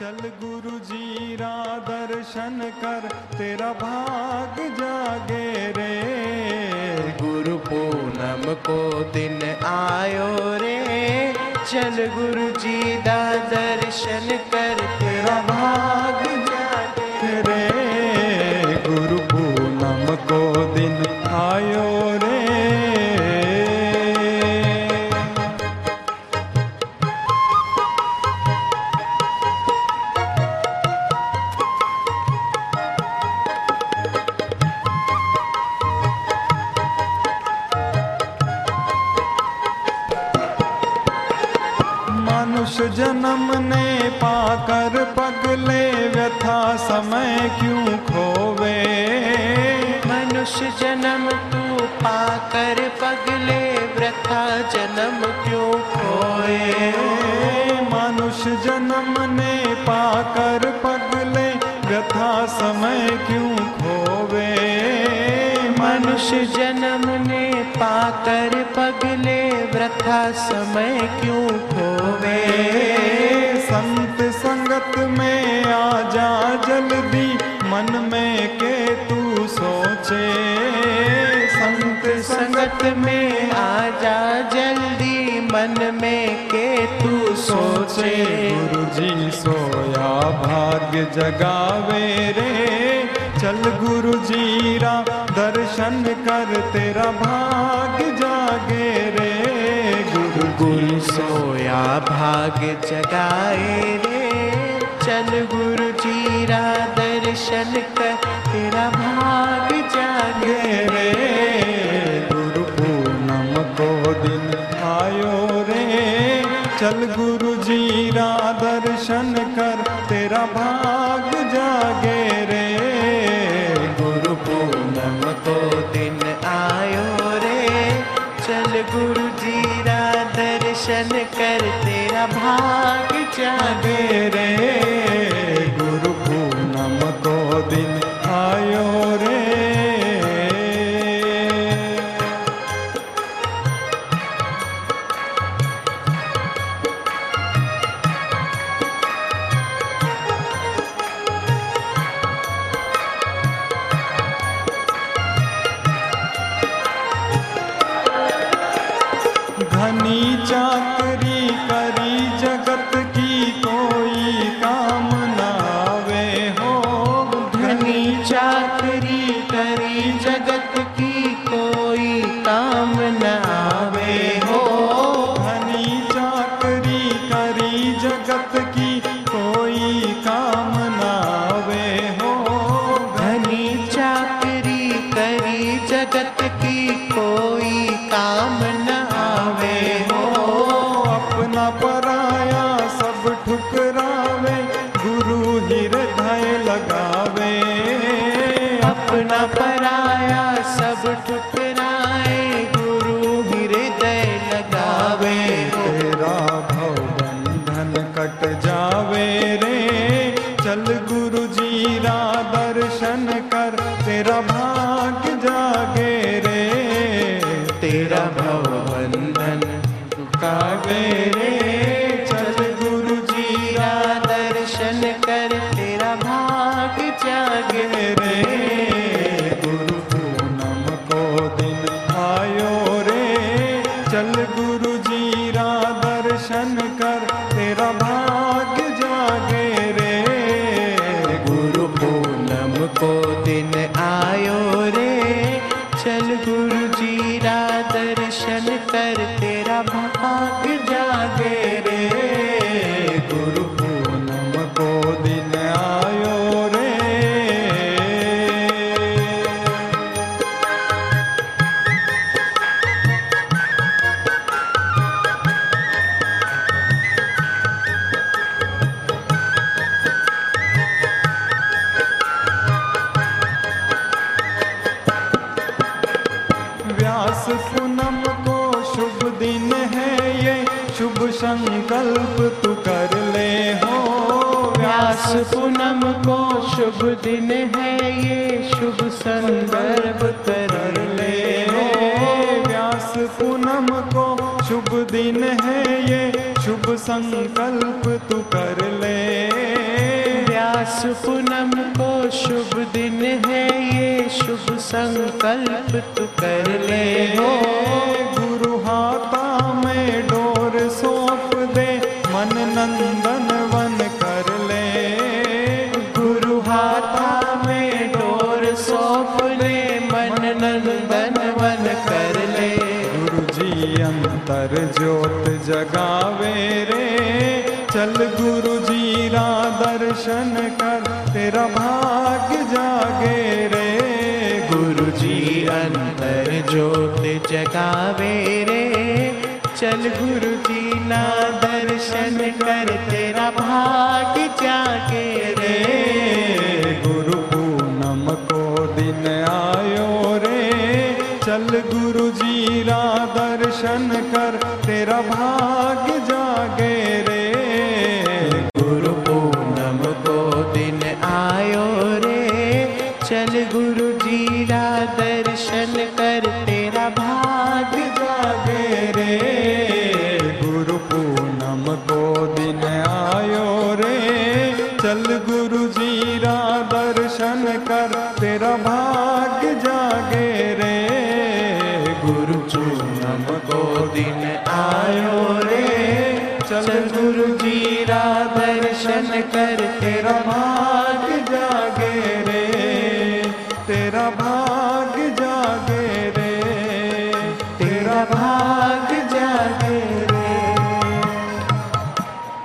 चल गुरु जीरा दर्शन कर, तेरा भाग जागे रे। गुरु पूनम को दिन आयो रे। चल गुरु जी दा दर्शन कर, तेरा भाग मनुष्य जन्म ने पाकर पगले व्यथा समय क्यों खोवे? मनुष्य जन्म तू पाकर पगले वृथा जन्म क्यों खोए? मनुष्य जन्म ने पाकर पगले व्यथा समय क्यों खोवे? मनुष्य जन्म ने पाकर पगले वृथा समय क्यों संगत में आ जा जल्दी मन में के तू सोचे। गुरु जी सोया भाग्य जगावे रे। चल गुरु जी रा दर्शन कर तेरा भाग्य जागे रे। गुरु गुरु सोया भाग जगाए रे। चल गुरु जी रा दर्शन कर तेरा भाग जागे रे। दिन आयो रे। चल गुरु जी रा दर्शन कर तेरा भाग दर्शन कर, तेरा भाग जागे रे। तेरा भव बंधन कागे रे। चल गुरु जी का दर्शन कर, तेरा भाग जागे रे। व्यास पूनम को शुभ दिन है ये। शुभ संकल्प तू कर ले हो। व्यास पूनम को शुभ दिन है ये। शुभ संकल्प कर ले हो। व्यास पूनम को शुभ दिन है ये। शुभ संकल्प तू कर ले रास पूनम को शुभ दिन है, ये शुभ संकल्प तू कर ले हो। गुरु हाथा में डोर सौंप दे, मन नंदन वन कर ले। गुरु हाथा में डोर सौंप दे, मन नंदन वन कर ले। गुरु जी अंतर ज्योत जगावे रे, चल गुरु दर्शन कर तेरा भाग्य जागे रे। गुरु जी अंतर ज्योत जगावे रे। चल गुरु जी ना दर्शन कर तेरा भाग्य जागे रे। गुरु पूनम को दिन आयो रे। चल गुरु जी रा दर्शन कर तेरा भाग्य जागे रे। दर्शन कर तेरा भाग्य जागे रे। गुरु पूनम को दिन आयो रे। चल गुरु जी रा दर्शन कर तेरा भाग्य जागे रे। गुरु पूनम को दिन आयो रे। चल गुरु जी रा दर्शन कर